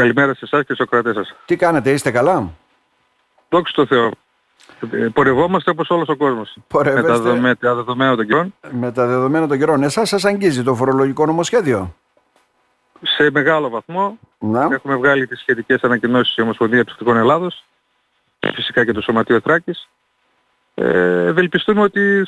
Καλημέρα σε εσάς και στους κρατές σας. Τι κάνετε, είστε καλά; Δόξα τω Θεώ. Ε, Πορευόμαστε όπως όλος ο κόσμος. Με Πορεύεστε τα δεδομέ- τα δεδομένα των καιρών. με τα δεδομένα των καιρών. Εσάς σας αγγίζει το φορολογικό νομοσχέδιο; Σε μεγάλο βαθμό Να. έχουμε βγάλει τις σχετικές ανακοινώσεις η Ομοσπονδίας Ψηφτικών Ελλάδος και φυσικά και το Σωματείο Τράκης. Ε, ευελπιστούμε ότι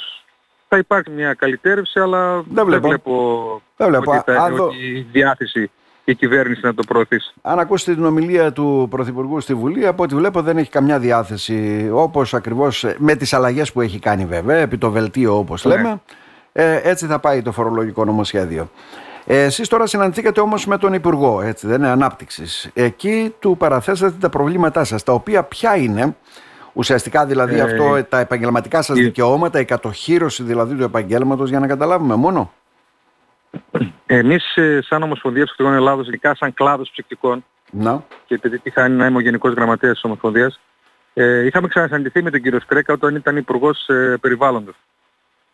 θα υπάρχει μια καλυτέρευση αλλά Δεν βλέπω. βλέπω, Δεν βλέπω. ότι, θα, Αν δω- ότι η διάθεση η κυβέρνηση να το προωθήσει. Αν ακούσετε την ομιλία του Πρωθυπουργού στη Βουλή, από ό,τι βλέπω δεν έχει καμιά διάθεση, όπως ακριβώς ε, με τις αλλαγές που έχει κάνει βέβαια, επί το βελτίο όπως Ναι. λέμε, ε, έτσι θα πάει το φορολογικό νομοσχέδιο. Ε, εσείς τώρα συναντηθήκατε όμως με τον Υπουργό, έτσι δεν είναι, Ανάπτυξης. Εκεί του παραθέσατε τα προβλήματά σας, τα οποία ποια είναι, ουσιαστικά δηλαδή Ε, αυτό, ε, τα επαγγελματικά σας η- δικαιώματα, η κατοχήρωση δηλαδή του επαγγέλματος, για να καταλάβουμε μόνο. Εμείς ε, σαν Ομοσπονδία Ψηφτικών Ελλάδος, ειδικά σαν κλάδος ψηφτικών, Να. και επειδή τυχάνει να είμαι ο Γενικός Γραμματέας της Ομοσπονδίας, ε, είχαμε ξανασυναντηθεί με τον κύριο Σκρέκα όταν ήταν Υπουργός ε, Περιβάλλοντος.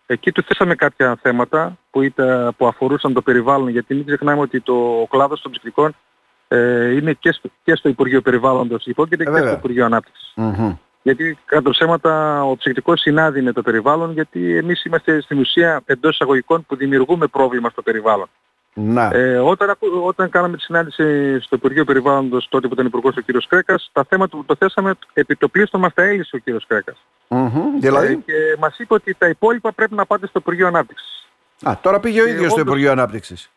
Εκεί του θέσαμε κάποια θέματα που, ήταν, που αφορούσαν το περιβάλλον, γιατί μην ξεχνάμε ότι το ο κλάδος των ψηφτικών ε, είναι και στο, και στο Υπουργείο Περιβάλλοντος υπόκειται Ε, και βέβαια. στο Υπουργείο Ανάπτυξης. Μμμ. Γιατί κατά ψέματα ο ψυχτικός συνάδει με το περιβάλλον, γιατί εμείς είμαστε στην ουσία εντός εισαγωγικών που δημιουργούμε πρόβλημα στο περιβάλλον. Να. Ε, όταν, ακού- όταν κάναμε τη συνάντηση στο Υπουργείο Περιβάλλοντος τότε που ήταν υπουργός ο κύριος Κρέκας, τα θέματα που το θέσαμε επί το πλήστον μας τα έλυσε ο κύριος Κρέκας. Μμμ. Δηλαδή, Ε, και μας είπε ότι τα υπόλοιπα πρέπει να πάτε στο Υπουργείο Ανάπτυξης. α, τώρα πήγε ο ε, ίδιος στο όντως- Υπουργείο Ανάπτυξης.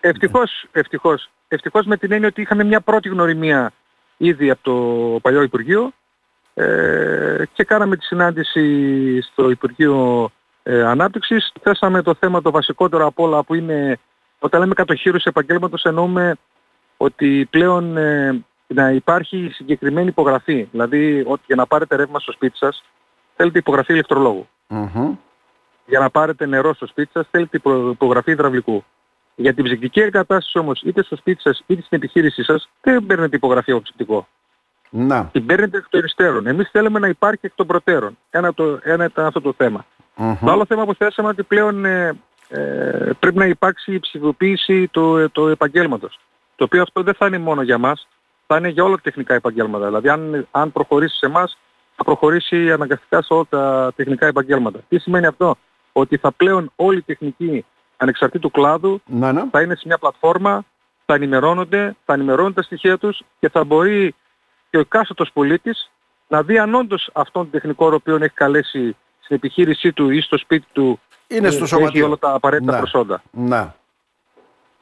Ευτυχώς, ευτυχώς. Ευτυχώς με την έννοια ότι είχαμε μια πρώτη γνωριμία ήδη από το παλιό Υπουργείο ε, και κάναμε τη συνάντηση στο Υπουργείο ε, Ανάπτυξης. Θέσαμε το θέμα το βασικότερο από όλα που είναι όταν λέμε κατοχήρωση επαγγέλματος εννοούμε ότι πλέον ε, να υπάρχει συγκεκριμένη υπογραφή. Δηλαδή ότι για να πάρετε ρεύμα στο σπίτι σας θέλετε υπογραφή ηλεκτρολόγου. Μμμ. Για να πάρετε νερό στο σπίτι σας θέλετε υπο- υπογραφή υδραυλικού. Για την ψυκτική εγκατάσταση όμως είτε στο σπίτι σας είτε στην επιχείρησή σας δεν παίρνετε υπογραφή από ψυκτικό. Να. Την παίρνετε εκ των υστέρων. Εμείς θέλουμε να υπάρχει εκ των προτέρων. Ένα, το, ένα ήταν αυτό το θέμα. Μμμ. Το άλλο θέμα που θέσαμε ότι πλέον ε, ε, πρέπει να υπάρξει η ψηφιοποίηση του, του επαγγέλματος. Το οποίο αυτό δεν θα είναι μόνο για μας, θα είναι για όλα τα τεχνικά επαγγέλματα. Δηλαδή αν, αν προχωρήσει σε εμάς, θα προχωρήσει αναγκαστικά σε όλα τα τεχνικά επαγγέλματα. Τι σημαίνει αυτό; Ότι θα πλέον όλοι οι τεχνικοί ανεξαρτήτου κλάδου Να, να. θα είναι σε μια πλατφόρμα, θα ενημερώνονται, θα ενημερώνουν τα στοιχεία τους και θα μπορεί και ο εκάστοτος πολίτης να δει αν όντως αυτόν τον τεχνικό ο οποίος έχει καλέσει στην επιχείρησή του ή στο σπίτι του Είναι στο ε, έχει σωματείο. όλα τα απαραίτητα Ναι. προσόντα. Να.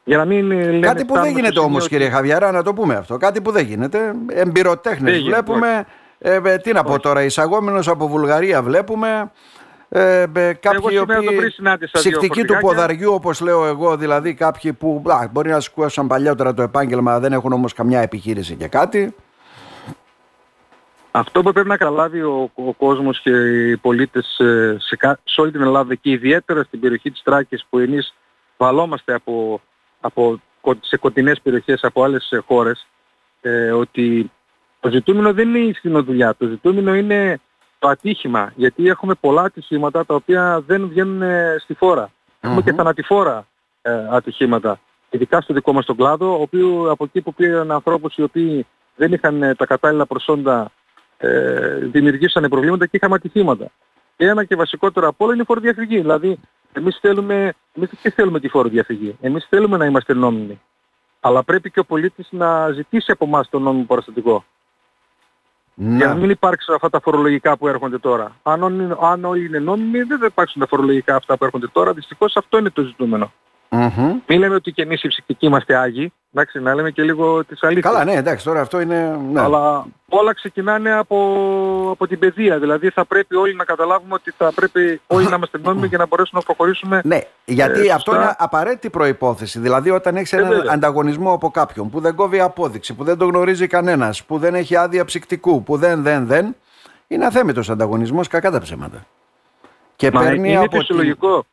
Για να μην ε, λέμε Κάτι που δεν φτάνουμε γίνεται στο όμως σημείο κύριε Χαβιαρά να το πούμε αυτό. Κάτι που δεν γίνεται. Εμπειροτέχνες Δεν γίνεται, βλέπουμε. Ε, ε, τι να πω Όχι. τώρα, εισαγόμενος από Βουλγαρία βλέπουμε. Ε, ε, κάποιοι οι σήμερα το οποίοι πρωί συνάντησα δύο ψυχτικοί του φορτηγάκια. ποδαριού όπως λέω εγώ δηλαδή κάποιοι που α, μπορεί να σκούασαν παλιότερα το επάγγελμα δεν έχουν όμως καμιά επιχείρηση και κάτι Αυτό που πρέπει να καταλάβει ο, ο κόσμος και οι πολίτες ε, σε, κα- σε όλη την Ελλάδα και ιδιαίτερα στην περιοχή της Τράκης που εμείς βαλόμαστε από, από, κο- σε κοντινές περιοχές από άλλες ε, χώρες ε, ότι το ζητούμενο δεν είναι η συνοδουλειά, το ζητούμενο είναι το ατύχημα γιατί έχουμε πολλά ατυχήματα τα οποία δεν βγαίνουν ε, στη φορα Έχουμε και Μμμ. θανατηφόρα ε, ατυχήματα ειδικά στο δικό μας τον κλάδο ο οποίος, από εκεί που πήραν ανθρώπους οι οποίοι δεν είχαν ε, τα κατάλληλα προσόντα ε, δημιουργήσανε προβλήματα και είχαμε ατυχήματα. Και ένα και βασικότερο από όλα είναι η φοροδιαφυγή. Δηλαδή, εμείς θέλουμε, εμείς δεν θέλουμε τη φοροδιαφυγή. Εμείς θέλουμε να είμαστε νόμιμοι. Αλλά πρέπει και ο πολίτης να ζητήσει από εμάς το νόμιμο παραστατικό. Για να να. μην υπάρξουν αυτά τα φορολογικά που έρχονται τώρα. Αν, όλοι- αν όλοι είναι νόμιμοι, δεν θα υπάρξουν τα φορολογικά αυτά που έρχονται τώρα. Δυστυχώς αυτό είναι το ζητούμενο. Μμμ. Μην λέμε ότι και εμείς οι ψυχικοί είμαστε άγιοι. Εντάξει, να λέμε και λίγο τις αλήθειες. Καλά ναι εντάξει τώρα αυτό είναι ναι. Αλλά όλα ξεκινάνε από, από την παιδεία. Δηλαδή θα πρέπει όλοι να καταλάβουμε ότι θα πρέπει όλοι να είμαστε νόμιμοι για να μπορέσουμε να προχωρήσουμε. Ναι, γιατί Ε, αυτό σωστά. είναι απαραίτητη προϋπόθεση. Δηλαδή, όταν έχεις Ε, έναν βέβαια. ανταγωνισμό από κάποιον που δεν κόβει απόδειξη, που δεν το γνωρίζει κανένας, που δεν έχει άδεια ψυκτικού, που δεν, δεν, δεν, είναι αθέμητος ανταγωνισμός κακά τα ψέματα. Και Μα παίρνει είναι από, τη, φυσιολογικό.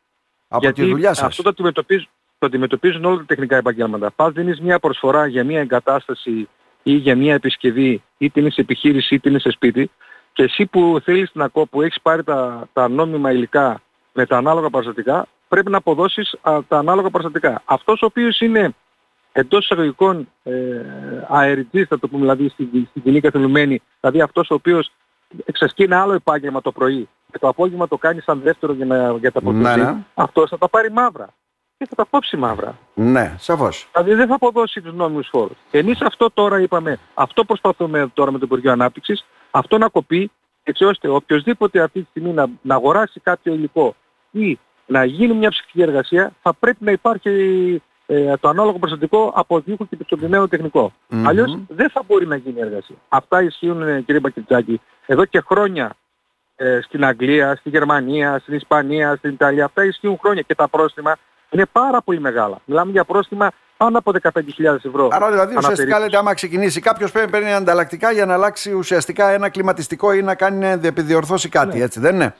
Από γιατί τη δουλειά σας. αυτό το αντιμετωπίζουν, το αντιμετωπίζουν όλα τα τεχνικά επαγγέλματα. Πας δίνεις μια προσφορά για μια εγκατάσταση ή για μια επισκευή, είτε είναι σε επιχείρηση είτε είναι σε σπίτι, και εσύ που θέλεις να κό, που έχεις πάρει τα, τα νόμιμα υλικά με τα ανάλογα παραστατικά, πρέπει να αποδώσεις α, τα ανάλογα παραστατικά. Αυτός ο οποίος είναι εντός εισαγωγικών ε, αεριτζής, θα το πούμε δηλαδή στην, στην κοινή καθολουμένη, δηλαδή αυτός ο οποίος εξασκεί ένα άλλο επάγγελμα το πρωί και το απόγευμα το κάνει σαν δεύτερο για, να, για τα Ναι, ναι. αυτός θα τα πάρει μαύρα και θα τα κόψει μαύρα. Ναι, σαφώς. Δηλαδή δεν θα αποδώσει τους νόμιμους φόρους. Εμείς αυτό τώρα είπαμε, αυτό προσπαθούμε τώρα με το Υπουργείο Ανάπτυξης, αυτό να κοπεί έτσι ώστε οποιοδήποτε αυτή τη στιγμή να, να αγοράσει κάποιο υλικό ή να γίνει μια ψυχική εργασία θα πρέπει να υπάρχει ε, το ανάλογο προστατικό από δίχου και πιστοποιημένο τεχνικό. Mm-hmm. Αλλιώς δεν θα μπορεί να γίνει εργασία. Αυτά ισχύουν ε, κύριε Μπακιτσάκη εδώ και χρόνια ε, στην Αγγλία, στη Γερμανία, στην Ισπανία, στην Ιταλία. Αυτά ισχύουν χρόνια και τα πρόστιμα είναι πάρα πολύ μεγάλα. Μιλάμε για πρόστιμα πάνω από 15.000 ευρώ. Άρα δηλαδή ουσιαστικά λέτε άμα ξεκινήσει κάποιος πρέπει να παίρνει ανταλλακτικά για να αλλάξει ουσιαστικά ένα κλιματιστικό ή να κάνει να επιδιορθώσει κάτι, Ναι. έτσι δεν είναι;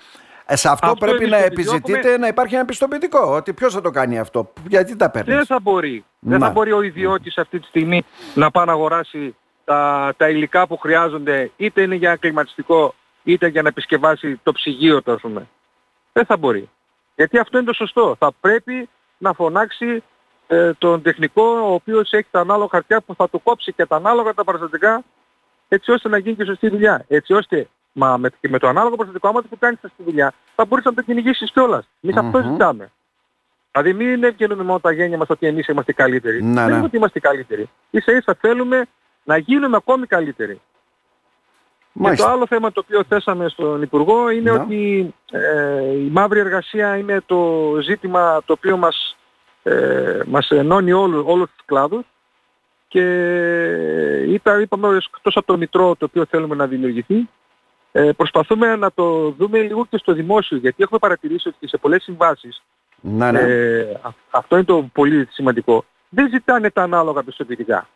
Ε, σε αυτό, Αυτό πρέπει εμείς να το επιζητείτε επιδιώκουμε. να υπάρχει ένα πιστοποιητικό. Ότι ποιος θα το κάνει αυτό, γιατί τα παίρνεις; Δεν θα μπορεί. Δεν Να. θα μπορεί ο ιδιώτης αυτή τη στιγμή να πάει να αγοράσει τα, τα υλικά που χρειάζονται είτε είναι για κλιματιστικό είτε για να επισκευάσει το ψυγείο του ας πούμε. Δεν θα μπορεί. Γιατί αυτό είναι το σωστό. Θα πρέπει να φωνάξει ε, τον τεχνικό ο οποίος έχει τα ανάλογα χαρτιά που θα του κόψει και τα ανάλογα τα παραστατικά έτσι ώστε να γίνει και σωστή δουλειά. Έτσι ώστε μα με, και με το ανάλογο παραστατικό άμα του κάνεις σωστή δουλειά θα μπορείς να το κυνηγήσεις κιόλας. Εμείς αυτό Μμμ. ζητάμε. Δηλαδή μην ευγενούμε μόνο τα γένια μας ότι εμείς είμαστε καλύτεροι. Ναι, Δεν ναι. είναι ότι είμαστε καλύτεροι. Ίσα ίσα θέλουμε να γίνουμε ακόμη καλύτεροι. Και το Μάλιστα. άλλο θέμα το οποίο θέσαμε στον Υπουργό είναι Ναι. ότι ε, η μαύρη εργασία είναι το ζήτημα το οποίο μας, ε, μας ενώνει όλου, όλους τους κλάδους και είπα, είπαμε εκτός από το Μητρό το οποίο θέλουμε να δημιουργηθεί ε, προσπαθούμε να το δούμε λίγο και στο δημόσιο γιατί έχουμε παρατηρήσει ότι σε πολλές συμβάσεις Ναι, ναι. ε, α- αυτό είναι το πολύ σημαντικό. Δεν ζητάνε τα ανάλογα πιστοποιητικά.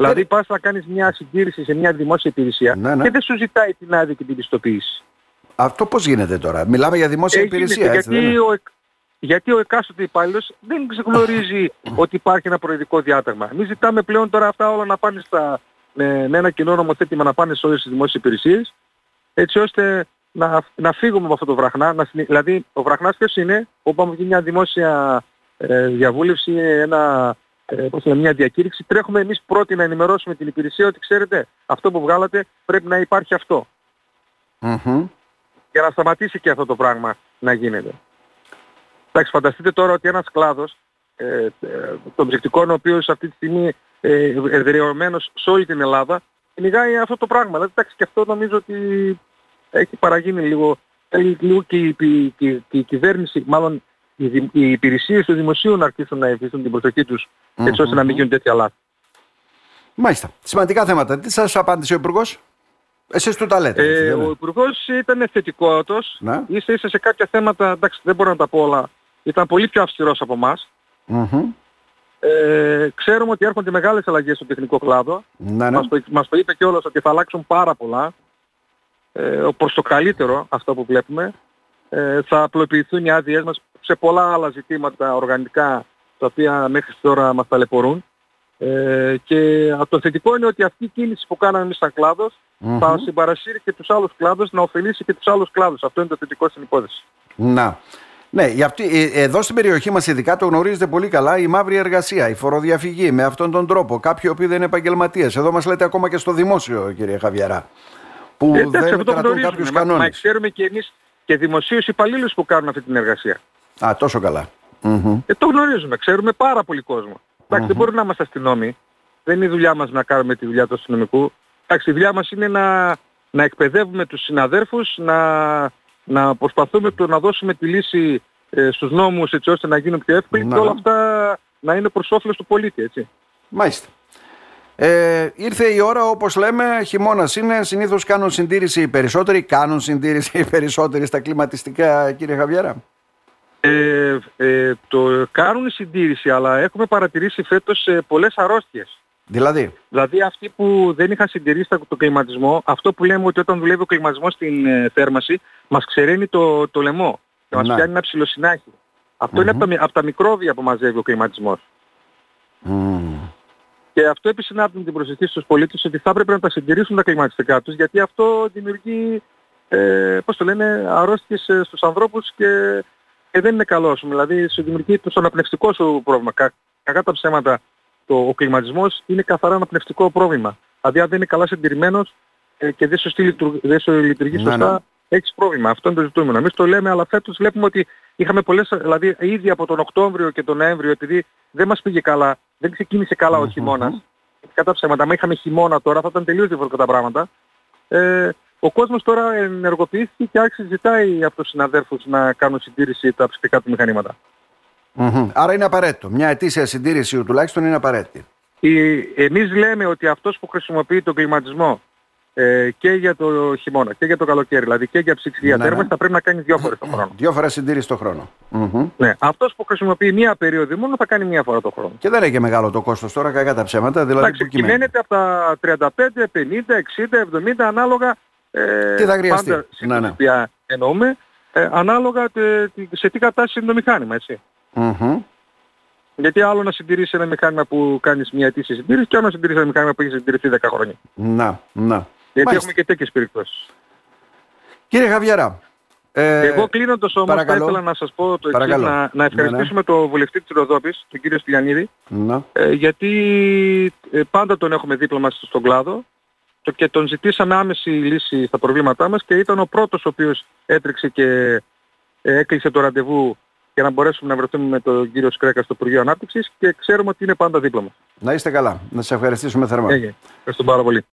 Δηλαδή πας να κάνεις μια συντήρηση σε μια δημόσια υπηρεσία Ναι, ναι. και δεν σου ζητάει την άδεια και την πιστοποίηση. Αυτό πώς γίνεται τώρα; Μιλάμε για δημόσια Ε, υπηρεσία, γίνεται, έτσι δεν γιατί, είναι; ο, εκ- γιατί ο εκάστοτε υπάλληλος δεν γνωρίζει ότι υπάρχει ένα προεδρικό διάταγμα. Εμείς ζητάμε πλέον τώρα αυτά όλα να πάνε στα, με, με ένα κοινό νομοθέτημα να πάνε σε όλες τις δημόσιες υπηρεσίες έτσι ώστε να, να φύγουμε από αυτό το βραχνά. Να, συνε- δηλαδή ο βραχνάς ποιος είναι, όπου πάμε μια δημόσια ε, διαβούλευση, ένα, ε, πώς λέμε, μια διακήρυξη, τρέχουμε εμείς πρώτοι να ενημερώσουμε την υπηρεσία ότι ξέρετε αυτό που βγάλατε πρέπει να υπάρχει αυτό Μμμ. για να σταματήσει και αυτό το πράγμα να γίνεται. Εντάξει, φανταστείτε τώρα ότι ένας κλάδος ε, ε, των ψυχτικών ο οποίος αυτή τη στιγμή ε, εδραιωμένος σε όλη την Ελλάδα κυνηγάει αυτό το πράγμα. Δηλαδή, εντάξει, και αυτό νομίζω ότι έχει παραγίνει λίγο, θέλει λίγο και η, η- η- η κυβέρνηση, μάλλον οι, δη- οι υπηρεσίες του δημοσίου να αρχίσουν να εφιστούν την προσοχή τους έτσι ώστε να μην γίνουν τέτοια λάθη. Μάλιστα. Σημαντικά θέματα. Τι σας απάντησε ο Υπουργός; Εσείς του τα λέτε. έτσι, Ε, δεν ο είναι. Υπουργός ήταν θετικότος, Ναι. ίσα ίσα σε κάποια θέματα, εντάξει δεν μπορώ να τα πω όλα, ήταν πολύ πιο αυστηρός από εμάς. Μμμ. Ε, ξέρουμε ότι έρχονται μεγάλες αλλαγές στο τεχνικό κλάδο. Ναι, ναι. Μας, το, μας το είπε κιόλας ότι θα αλλάξουν πάρα πολλά. Ε, προς το καλύτερο αυτό που βλέπουμε. Ε, θα απλοποιηθούν οι άδειές μας σε πολλά άλλα ζητήματα οργανικά τα οποία μέχρι τώρα μας ταλαιπωρούν. Ε, και το θετικό είναι ότι αυτή η κίνηση που κάναμε εμείς σαν κλάδος Μμμ. θα συμπαρασύρει και τους άλλους κλάδους να ωφελήσει και τους άλλους κλάδους. Αυτό είναι το θετικό στην υπόθεση. Να. Ναι, για αυτή, ε, εδώ στην περιοχή μας ειδικά το γνωρίζετε πολύ καλά η μαύρη εργασία, η φοροδιαφυγή με αυτόν τον τρόπο. Κάποιοι οποίοι δεν είναι επαγγελματίες. Εδώ μας λέτε ακόμα και στο δημόσιο κύριε Χαβιαρά. Που Ε, εντάξει, δεν αυτό το κρατούν γνωρίζουμε. κάποιους Μα, μα κανόνες. ξέρουμε και εμείς και δημοσίους υπαλλήλους που κάνουν αυτή την εργασία. Α, τόσο καλά. Μμμ. Ε, το γνωρίζουμε, ξέρουμε πάρα πολύ κόσμο. Εντάξει, δεν μπορεί να είμαστε αστυνόμοι. Δεν είναι η δουλειά μας να κάνουμε τη δουλειά του αστυνομικού. Εντάξει, η δουλειά μας είναι να, να εκπαιδεύουμε τους συναδέρφους, να, να προσπαθούμε το, να δώσουμε τη λύση ε, στους νόμους έτσι ώστε να γίνουν πιο εύκολοι Να. και όλα αυτά να είναι προς όφελος του πολίτη, έτσι. Μάλιστα. Ε, ήρθε η ώρα όπως λέμε, χειμώνας είναι, συνήθως κάνουν συντήρηση οι περισσότεροι, κάνουν συντήρηση οι περισσότεροι στα κλιματιστικά κύριε Χαβιέρα. Ε, ε, το κάνουν συντήρηση, αλλά έχουμε παρατηρήσει φέτος ε, πολλές αρρώστιες. Δηλαδή, Δηλαδή αυτοί που δεν είχαν συντηρήσει το- το κλιματισμό, αυτό που λέμε ότι όταν δουλεύει ο κλιματισμός στην ε, θέρμαση, μας ξεραίνει το, το λαιμό και μας Να. πιάνει ένα ψηλοσυνάχη. Αυτό είναι από τα, μι- από τα μικρόβια που μαζεύει ο κλιματισμός. μμ, Και αυτό επισυνάπτουν την προσοχή στους πολίτες ότι θα έπρεπε να τα συντηρήσουν τα κλιματιστικά τους, γιατί αυτό δημιουργεί, ε, πώς το λένε, αρρώστιες ε, στους ανθρώπους και, και δεν είναι καλό. ας πούμε. Δηλαδή σου δημιουργεί το αναπνευστικό σου πρόβλημα. Κα, κακά τα ψέματα, το, ο κλιματισμός είναι καθαρά ένα πνευστικό πρόβλημα. Δηλαδή αν δεν είναι καλά συντηρημένος ε, και δεν σου, δεν σου λειτουργεί Ναι, σωστά, ναι. έχεις πρόβλημα. Αυτό είναι το ζητούμενο. Εμείς το λέμε, αλλά φέτος βλέπουμε ότι είχαμε πολλές, δηλαδή ήδη από τον Οκτώβριο και τον Νοέμβριο, επειδή δεν μας πήγε καλά, δεν ξεκίνησε καλά ο Μμμ. χειμώνας, κατά ψέματα, αν είχαμε χειμώνα τώρα θα ήταν τελείως διαφορετικά τα πράγματα. Ε, ο κόσμος τώρα ενεργοποιήθηκε και άρχισε να ζητάει από τους συναδέρφους να κάνουν συντήρηση τα ψηφικά του μηχανήματα. Μμμ. Άρα είναι απαραίτητο. Μια ετήσια συντήρηση τουλάχιστον είναι απαραίτητη. Η, εμείς λέμε ότι αυτός που χρησιμοποιεί τον κλιματισμό ε, και για το χειμώνα και για το καλοκαίρι, δηλαδή και για ψυξιδία Ναι, τέρμας, ναι. θα πρέπει να κάνεις δύο φορές το χρόνο. Δύο φορές συντήρηση το χρόνο. Μμμ. Ναι. Αυτός που χρησιμοποιεί μία περίοδο μόνο θα κάνει μία φορά το χρόνο. Και δεν είναι και μεγάλο το κόστος τώρα, κακά τα ψέματα. Δηλαδή Εντάξει, που κυμαίνεται. κυμαίνεται από τα 35, 50, 60, 70 ανάλογα ε, Τι θα χρειαστεί. πάντα Ναι, ναι. συνήθεια εννοούμε, ε, ανάλογα τε- τε- σε τι κατάσταση είναι το μηχάνημα, έτσι. Μμμ. Γιατί άλλο να συντηρήσεις ένα μηχάνημα που κάνεις μια αιτήσια συντήρηση και άλλο να συντηρήσεις ένα μηχάνημα που έχεις συντηρηθεί 10 χρόνια. Να, να. Γιατί Μάλιστα. έχουμε και τέτοιες περιπτώσεις. Κύριε Χαβιέρα, ε, Εγώ κλείνοντας όμως παρακαλώ. θα ήθελα να σας πω το εξής, Παρακαλώ. να, να Ναι, ευχαριστήσουμε τον βουλευτή της Ροδόπης, τον κύριο Στυλιανίδη, να. ε, γιατί ε, πάντα τον έχουμε δίπλα μας στον κλάδο το, και τον ζητήσαμε άμεση λύση στα προβλήματά μας και ήταν ο πρώτος ο οποίος έτρεξε και ε, έκλεισε το ραντεβού για να μπορέσουμε να βρεθούμε με τον κύριο Σκρέκα στο Υπουργείο Ανάπτυξης και ξέρουμε ότι είναι πάντα δίπλα μας. να είστε καλά. Να σας ευχαριστήσουμε θερμά. Έγινε. Ευχαριστώ πάρα πολύ.